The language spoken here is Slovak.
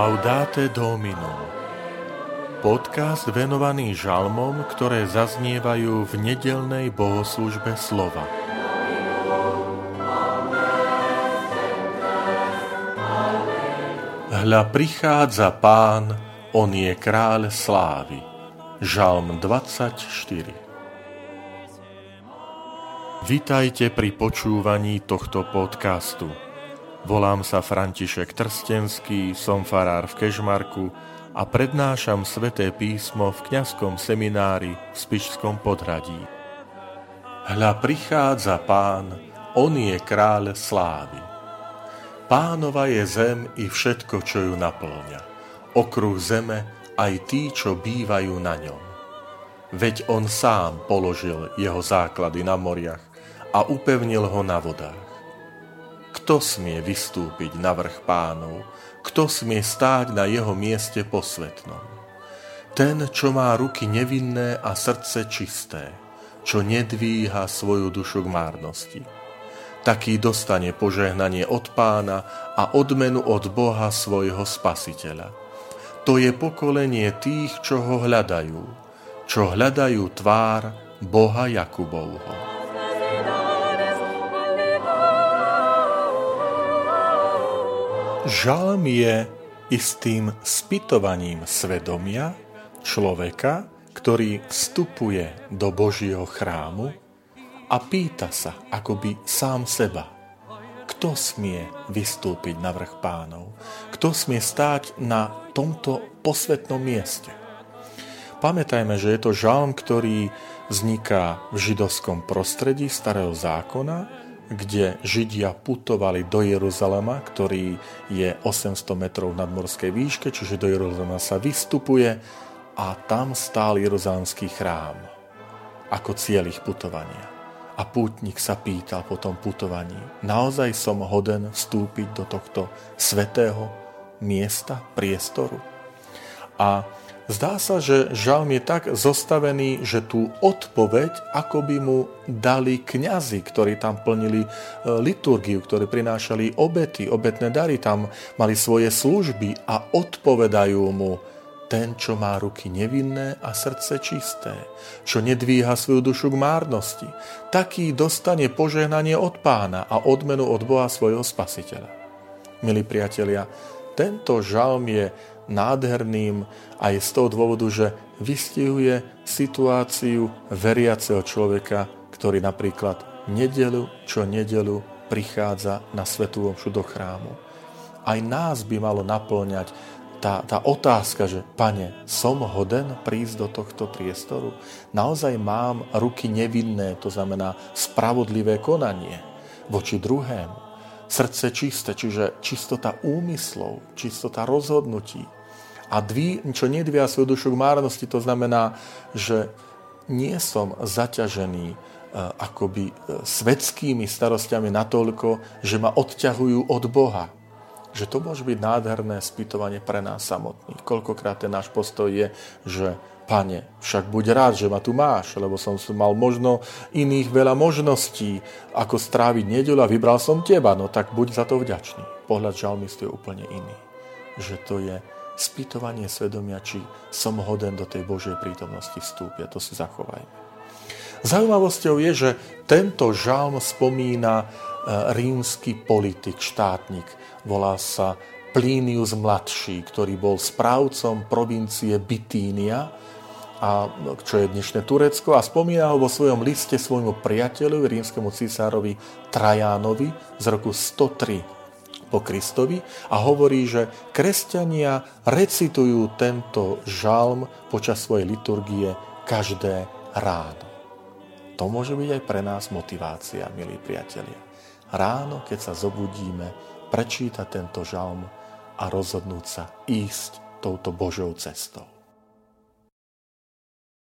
Laudate Domino Podcast venovaný žalmom, ktoré zaznievajú v nedelnej bohoslužbe slova. Hľa prichádza pán, on je kráľ slávy. Žalm 24 Vitajte pri počúvaní tohto podcastu. Volám sa František Trstenský, som farár v Kežmarku a prednášam sveté písmo v kňazskom seminári v Spišskom podhradí. Hľa prichádza pán, on je kráľ slávy. Pánova je zem i všetko, čo ju naplňa. Okruh zeme aj tí, čo bývajú na ňom. Veď on sám položil jeho základy na moriach a upevnil ho na vodách. Kto smie vystúpiť na vrch pánov? Kto smie stáť na jeho mieste posvetnom? Ten, čo má ruky nevinné a srdce čisté, čo nedvíha svoju dušu k márnosti. Taký dostane požehnanie od pána a odmenu od Boha svojho spasiteľa. To je pokolenie tých, čo ho hľadajú, čo hľadajú tvár Boha Jakubovho. Žalm je istým spytovaním svedomia človeka, ktorý vstupuje do Božieho chrámu a pýta sa akoby sám seba, kto smie vystúpiť na vrch pánov, kto smie stáť na tomto posvetnom mieste. Pamätajme, že je to žalm, ktorý vzniká v židovskom prostredí starého zákona, kde Židia putovali do Jeruzalema, ktorý je 800 metrov nad morskej výške, čiže do Jeruzalema sa vystupuje a tam stál Jeruzalemský chrám ako cieľ ich putovania. A pútnik sa pýtal po tom putovaní, naozaj som hoden vstúpiť do tohto svetého miesta, priestoru? A Zdá sa, že žalm je tak zostavený, že tú odpoveď ako by mu dali kňazi, ktorí tam plnili e, liturgiu, ktorí prinášali obety, obetné dary, tam mali svoje služby a odpovedajú mu ten, čo má ruky nevinné a srdce čisté, čo nedvíha svoju dušu k márnosti, taký dostane požehnanie od pána a odmenu od Boha svojho spasiteľa. Milí priatelia, tento žalm je nádherným aj z toho dôvodu, že vystihuje situáciu veriaceho človeka, ktorý napríklad nedelu čo nedelu prichádza na svetú omšu do chrámu. Aj nás by malo naplňať tá, tá otázka, že pane, som hoden prísť do tohto priestoru? Naozaj mám ruky nevinné, to znamená spravodlivé konanie voči druhému. Srdce čisté, čiže čistota úmyslov, čistota rozhodnutí, a dví, čo nedvia svoju dušu k márnosti, to znamená, že nie som zaťažený e, akoby e, svetskými starostiami natoľko, že ma odťahujú od Boha. Že to môže byť nádherné spýtovanie pre nás samotných. Koľkokrát ten náš postoj je, že Pane, však buď rád, že ma tu máš, lebo som mal možno iných veľa možností, ako stráviť nedelu a vybral som teba, no tak buď za to vďačný. Pohľad žalmistu je úplne iný. Že to je spýtovanie svedomia, či som hoden do tej Božej prítomnosti vstúpiť. To si zachovajme. Zaujímavosťou je, že tento žalm spomína e, rímsky politik, štátnik. Volá sa Plinius mladší, ktorý bol správcom provincie Bitínia, a, čo je dnešné Turecko, a spomína ho vo svojom liste svojmu priateľovi, rímskemu cisárovi Trajánovi z roku 103 po Kristovi a hovorí, že kresťania recitujú tento žalm počas svojej liturgie každé ráno. To môže byť aj pre nás motivácia, milí priatelia. Ráno, keď sa zobudíme, prečítať tento žalm a rozhodnúť sa ísť touto Božou cestou.